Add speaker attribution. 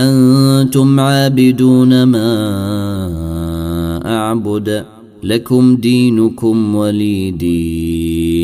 Speaker 1: أنتم عابدون ما أعبد لكم دينكم ولي دين.